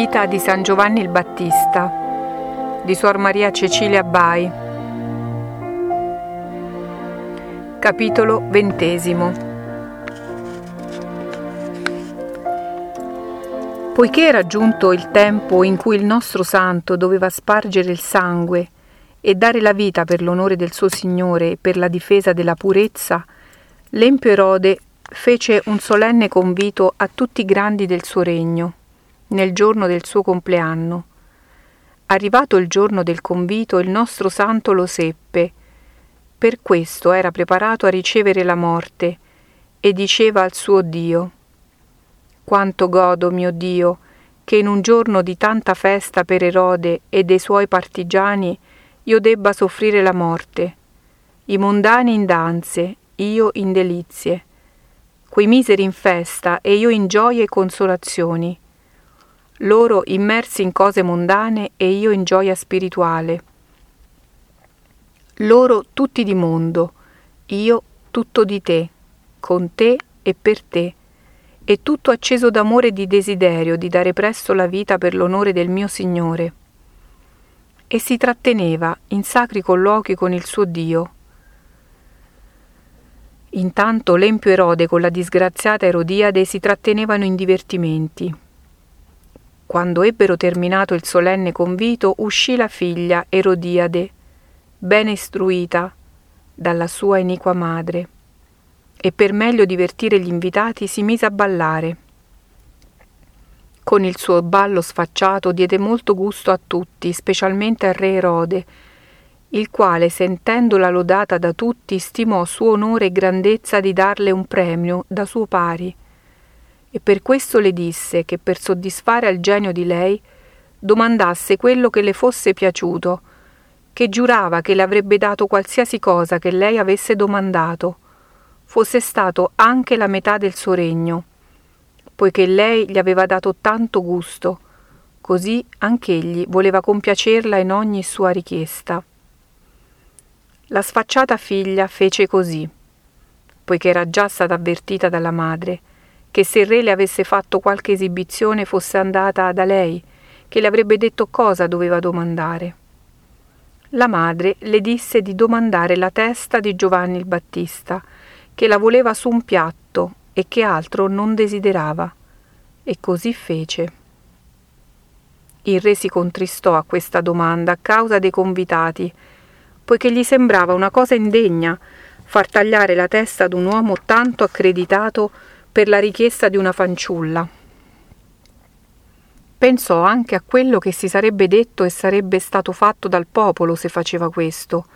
Vita di San Giovanni il Battista di Suor Maria Cecilia Bai. Capitolo XX Poiché era giunto il tempo in cui il nostro santo doveva spargere il sangue e dare la vita per l'onore del suo Signore e per la difesa della purezza, l'Empio Erode fece un solenne convito a tutti i grandi del suo regno nel giorno del suo compleanno. Arrivato il giorno del convito, il nostro santo lo seppe. Per questo era preparato a ricevere la morte e diceva al suo Dio, Quanto godo, mio Dio, che in un giorno di tanta festa per Erode e dei suoi partigiani io debba soffrire la morte. I mondani in danze, io in delizie, quei miseri in festa e io in gioie e consolazioni loro immersi in cose mondane e io in gioia spirituale. Loro tutti di mondo, io tutto di te, con te e per te, e tutto acceso d'amore e di desiderio di dare presto la vita per l'onore del mio Signore. E si tratteneva in sacri colloqui con il suo Dio. Intanto l'empio Erode con la disgraziata Erodiade si trattenevano in divertimenti. Quando ebbero terminato il solenne convito, uscì la figlia Erodiade, bene istruita dalla sua iniqua madre, e per meglio divertire gli invitati si mise a ballare. Con il suo ballo sfacciato diede molto gusto a tutti, specialmente al re Erode, il quale, sentendola lodata da tutti, stimò suo onore e grandezza di darle un premio da suo pari e per questo le disse che per soddisfare al genio di lei domandasse quello che le fosse piaciuto, che giurava che le avrebbe dato qualsiasi cosa che lei avesse domandato, fosse stato anche la metà del suo regno, poiché lei gli aveva dato tanto gusto, così anch'egli voleva compiacerla in ogni sua richiesta. La sfacciata figlia fece così, poiché era già stata avvertita dalla madre, che se il re le avesse fatto qualche esibizione fosse andata da lei, che le avrebbe detto cosa doveva domandare. La madre le disse di domandare la testa di Giovanni il Battista, che la voleva su un piatto e che altro non desiderava. E così fece. Il re si contristò a questa domanda a causa dei convitati, poiché gli sembrava una cosa indegna far tagliare la testa ad un uomo tanto accreditato per la richiesta di una fanciulla. Pensò anche a quello che si sarebbe detto e sarebbe stato fatto dal popolo se faceva questo,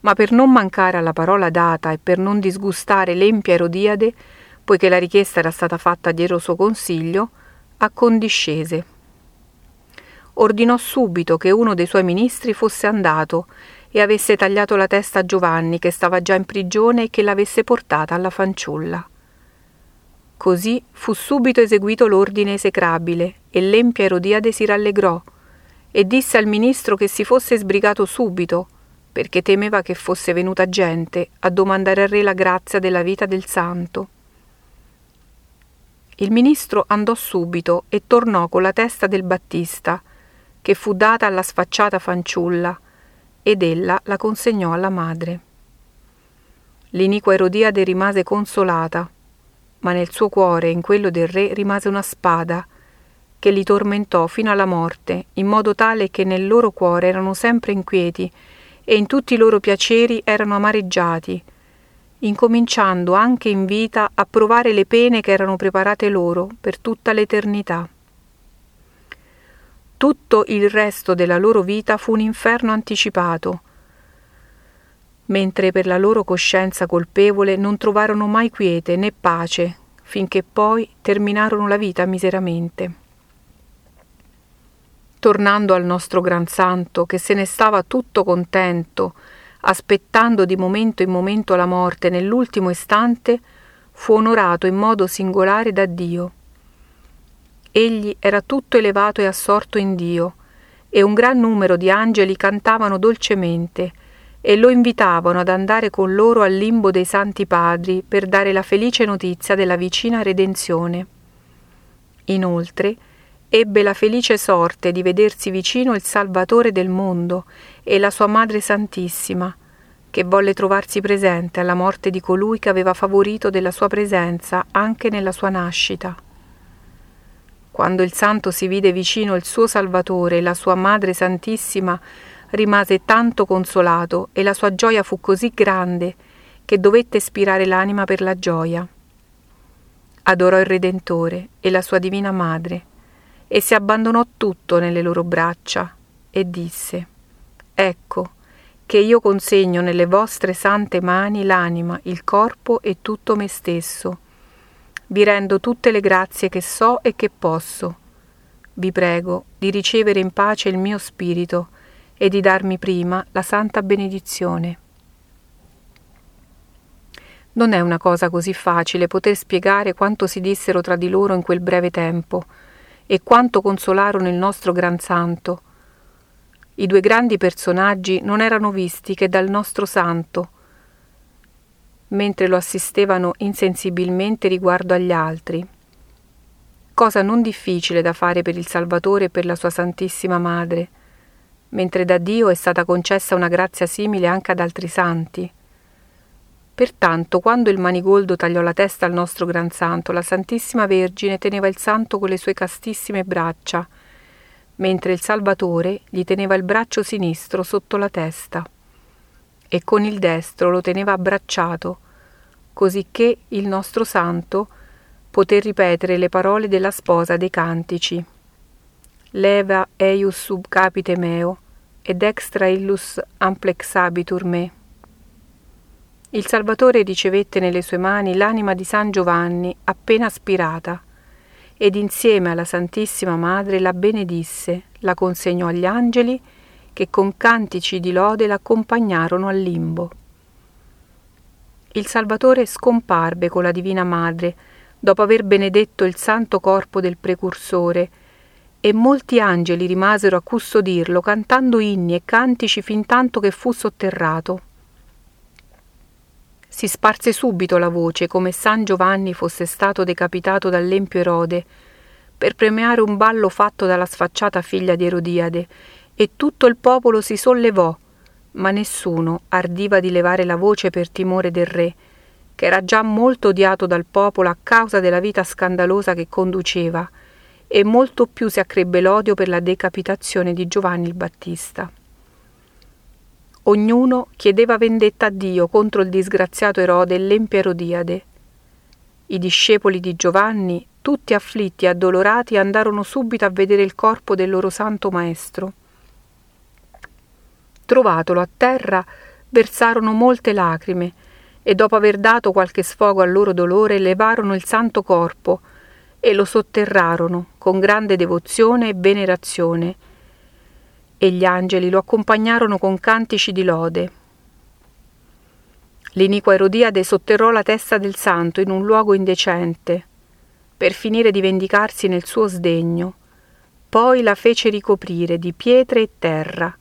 ma per non mancare alla parola data e per non disgustare l'empia Erodiade, poiché la richiesta era stata fatta dietro suo consiglio, accondiscese. Ordinò subito che uno dei suoi ministri fosse andato e avesse tagliato la testa a Giovanni, che stava già in prigione, e che l'avesse portata alla fanciulla. Così fu subito eseguito l'ordine esecrabile e l'empia Erodiade si rallegrò e disse al ministro che si fosse sbrigato subito, perché temeva che fosse venuta gente a domandare al re la grazia della vita del santo. Il ministro andò subito e tornò con la testa del Battista, che fu data alla sfacciata fanciulla, ed ella la consegnò alla madre. L'iniqua Erodiade rimase consolata ma nel suo cuore e in quello del re rimase una spada che li tormentò fino alla morte, in modo tale che nel loro cuore erano sempre inquieti e in tutti i loro piaceri erano amareggiati, incominciando anche in vita a provare le pene che erano preparate loro per tutta l'eternità. Tutto il resto della loro vita fu un inferno anticipato, mentre per la loro coscienza colpevole non trovarono mai quiete né pace, finché poi terminarono la vita miseramente. Tornando al nostro gran santo, che se ne stava tutto contento, aspettando di momento in momento la morte nell'ultimo istante, fu onorato in modo singolare da Dio. Egli era tutto elevato e assorto in Dio, e un gran numero di angeli cantavano dolcemente, e lo invitavano ad andare con loro al limbo dei santi padri per dare la felice notizia della vicina redenzione. Inoltre, ebbe la felice sorte di vedersi vicino il Salvatore del mondo e la sua Madre Santissima, che volle trovarsi presente alla morte di colui che aveva favorito della sua presenza anche nella sua nascita. Quando il santo si vide vicino il suo Salvatore e la sua Madre Santissima, rimase tanto consolato e la sua gioia fu così grande che dovette spirare l'anima per la gioia. Adorò il Redentore e la sua Divina Madre e si abbandonò tutto nelle loro braccia e disse, Ecco, che io consegno nelle vostre sante mani l'anima, il corpo e tutto me stesso. Vi rendo tutte le grazie che so e che posso. Vi prego di ricevere in pace il mio spirito e di darmi prima la santa benedizione. Non è una cosa così facile poter spiegare quanto si dissero tra di loro in quel breve tempo e quanto consolarono il nostro gran santo. I due grandi personaggi non erano visti che dal nostro santo, mentre lo assistevano insensibilmente riguardo agli altri. Cosa non difficile da fare per il Salvatore e per la sua Santissima Madre, mentre da Dio è stata concessa una grazia simile anche ad altri santi. Pertanto, quando il manigoldo tagliò la testa al nostro gran santo, la Santissima Vergine teneva il santo con le sue castissime braccia, mentre il Salvatore gli teneva il braccio sinistro sotto la testa e con il destro lo teneva abbracciato, cosicché il nostro santo poté ripetere le parole della sposa dei cantici. Leva eius sub capite meo, ed extra illus amplexabitur me. Il Salvatore ricevette nelle sue mani l'anima di San Giovanni appena aspirata ed insieme alla Santissima Madre la benedisse, la consegnò agli angeli che con cantici di lode l'accompagnarono al limbo. Il Salvatore scomparve con la Divina Madre dopo aver benedetto il santo corpo del precursore e molti angeli rimasero a custodirlo cantando inni e cantici fin tanto che fu sotterrato. Si sparse subito la voce come San Giovanni fosse stato decapitato dall'empio Erode, per premiare un ballo fatto dalla sfacciata figlia di Erodiade, e tutto il popolo si sollevò, ma nessuno ardiva di levare la voce per timore del re, che era già molto odiato dal popolo a causa della vita scandalosa che conduceva, e molto più si accrebbe l'odio per la decapitazione di Giovanni il Battista. Ognuno chiedeva vendetta a Dio contro il disgraziato Erode e l'empia Erodiade. I discepoli di Giovanni, tutti afflitti e addolorati, andarono subito a vedere il corpo del loro santo maestro. Trovatolo a terra, versarono molte lacrime e dopo aver dato qualche sfogo al loro dolore, levarono il santo corpo e lo sotterrarono con grande devozione e venerazione e gli angeli lo accompagnarono con cantici di lode. L'iniqua Erodiade sotterrò la testa del santo in un luogo indecente, per finire di vendicarsi nel suo sdegno. Poi la fece ricoprire di pietre e terra,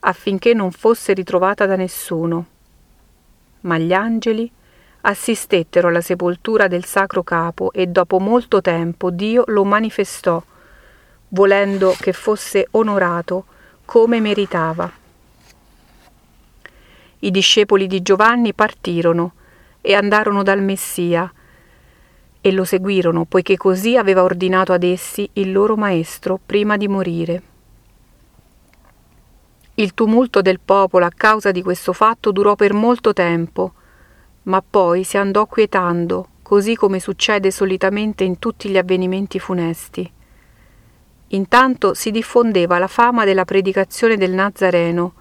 affinché non fosse ritrovata da nessuno. Ma gli angeli assistettero alla sepoltura del sacro capo e dopo molto tempo Dio lo manifestò, volendo che fosse onorato come meritava. I discepoli di Giovanni partirono e andarono dal Messia e lo seguirono, poiché così aveva ordinato ad essi il loro maestro prima di morire. Il tumulto del popolo a causa di questo fatto durò per molto tempo, ma poi si andò quietando, così come succede solitamente in tutti gli avvenimenti funesti. Intanto si diffondeva la fama della predicazione del Nazareno,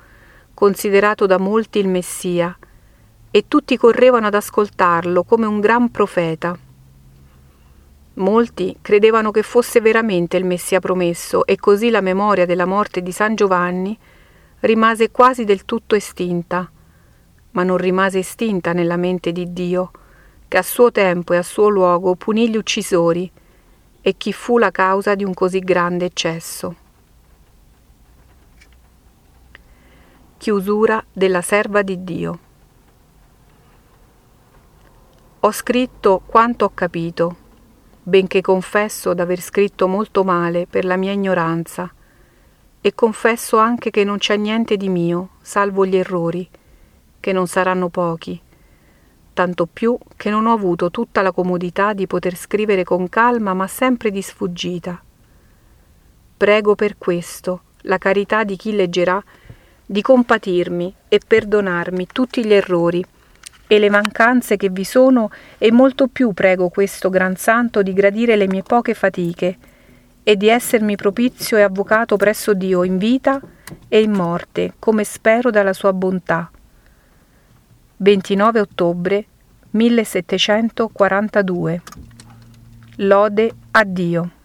considerato da molti il Messia, e tutti correvano ad ascoltarlo come un gran profeta. Molti credevano che fosse veramente il Messia promesso e così la memoria della morte di San Giovanni rimase quasi del tutto estinta, ma non rimase estinta nella mente di Dio, che a suo tempo e a suo luogo punì gli uccisori, e chi fu la causa di un così grande eccesso. Chiusura della serva di Dio. Ho scritto quanto ho capito, benché confesso d'aver scritto molto male per la mia ignoranza, e confesso anche che non c'è niente di mio, salvo gli errori, che non saranno pochi, tanto più che non ho avuto tutta la comodità di poter scrivere con calma, ma sempre di sfuggita. Prego per questo la carità di chi leggerà di compatirmi e perdonarmi tutti gli errori e le mancanze che vi sono e molto più prego questo gran santo di gradire le mie poche fatiche e di essermi propizio e avvocato presso Dio in vita e in morte, come spero dalla sua bontà. 29 ottobre 1742 Lode a Dio.